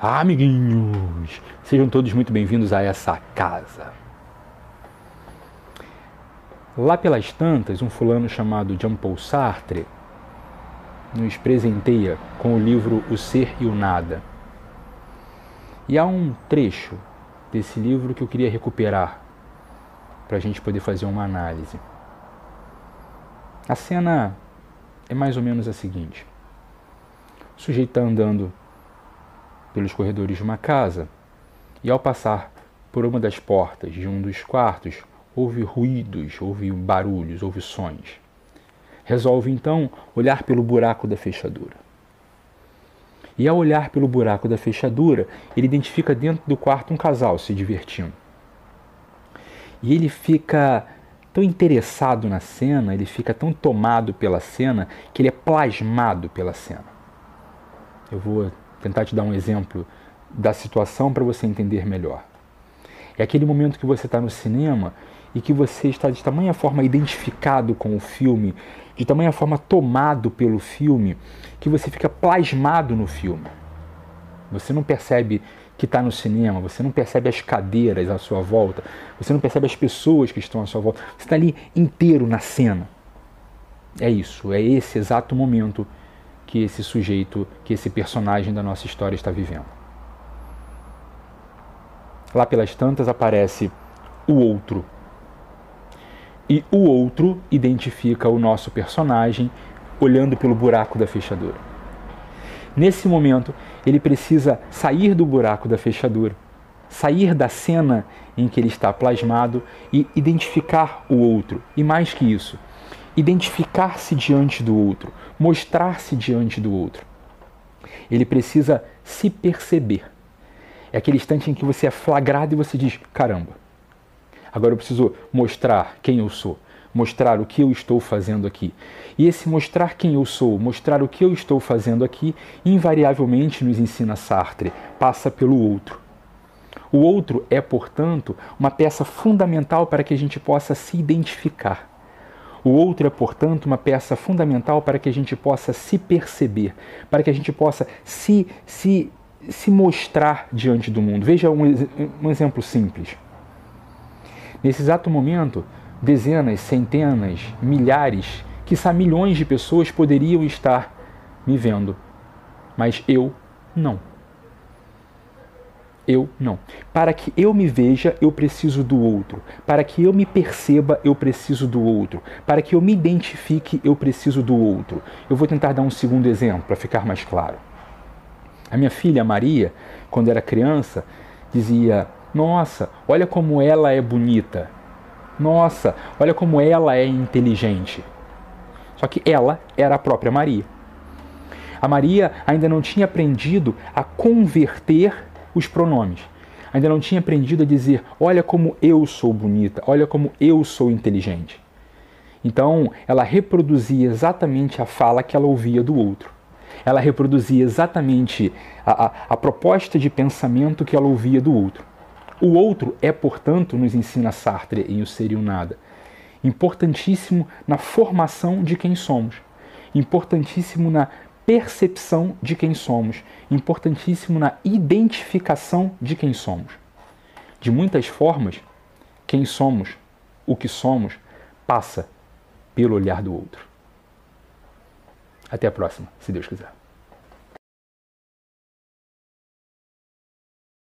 Ah, amiguinhos, sejam todos muito bem-vindos a essa casa. Lá pelas tantas, um fulano chamado Jean-Paul Sartre nos presenteia com o livro O Ser e o Nada. E há um trecho desse livro que eu queria recuperar para a gente poder fazer uma análise. A cena é mais ou menos a seguinte: o sujeito está andando pelos corredores de uma casa e, ao passar por uma das portas de um dos quartos, houve ruídos, houve barulhos, houve sons. Resolve então olhar pelo buraco da fechadura. E ao olhar pelo buraco da fechadura, ele identifica dentro do quarto um casal se divertindo. E ele fica tão interessado na cena, ele fica tão tomado pela cena, que ele é plasmado pela cena. Eu vou tentar te dar um exemplo da situação para você entender melhor. É aquele momento que você está no cinema e que você está de tamanha forma identificado com o filme, de tamanha forma tomado pelo filme, que você fica plasmado no filme. Você não percebe que está no cinema, você não percebe as cadeiras à sua volta, você não percebe as pessoas que estão à sua volta, você está ali inteiro na cena. É isso, é esse exato momento que esse sujeito, que esse personagem da nossa história está vivendo. Lá pelas tantas aparece o outro. E o outro identifica o nosso personagem olhando pelo buraco da fechadura. Nesse momento, ele precisa sair do buraco da fechadura, sair da cena em que ele está plasmado e identificar o outro. E mais que isso, identificar-se diante do outro, mostrar-se diante do outro. Ele precisa se perceber. É aquele instante em que você é flagrado e você diz: caramba, agora eu preciso mostrar quem eu sou, mostrar o que eu estou fazendo aqui. E esse mostrar quem eu sou, mostrar o que eu estou fazendo aqui, invariavelmente nos ensina Sartre, passa pelo outro. O outro é, portanto, uma peça fundamental para que a gente possa se identificar. O outro é, portanto, uma peça fundamental para que a gente possa se perceber, para que a gente possa se, se, se mostrar diante do mundo. Veja um, um exemplo simples. Nesse exato momento, dezenas, centenas, milhares, quizá milhões de pessoas poderiam estar me vendo, mas eu não eu não. Para que eu me veja, eu preciso do outro. Para que eu me perceba, eu preciso do outro. Para que eu me identifique, eu preciso do outro. Eu vou tentar dar um segundo exemplo para ficar mais claro. A minha filha Maria, quando era criança, dizia: Nossa, olha como ela é bonita. Nossa, olha como ela é inteligente. Só que ela era a própria Maria. A Maria ainda não tinha aprendido a converter os pronomes. Ainda não tinha aprendido a dizer: olha como eu sou bonita, olha como eu sou inteligente. Então, ela reproduzia exatamente a fala que ela ouvia do outro. Ela reproduzia exatamente a, a, a proposta de pensamento que ela ouvia do outro. O outro é, portanto, nos ensina Sartre em O Ser e o Nada, importantíssimo na formação de quem somos, importantíssimo na percepção de quem somos, importantíssimo na identificação de quem somos. De muitas formas, quem somos, o que somos, passa pelo olhar do outro. Até a próxima, se Deus quiser.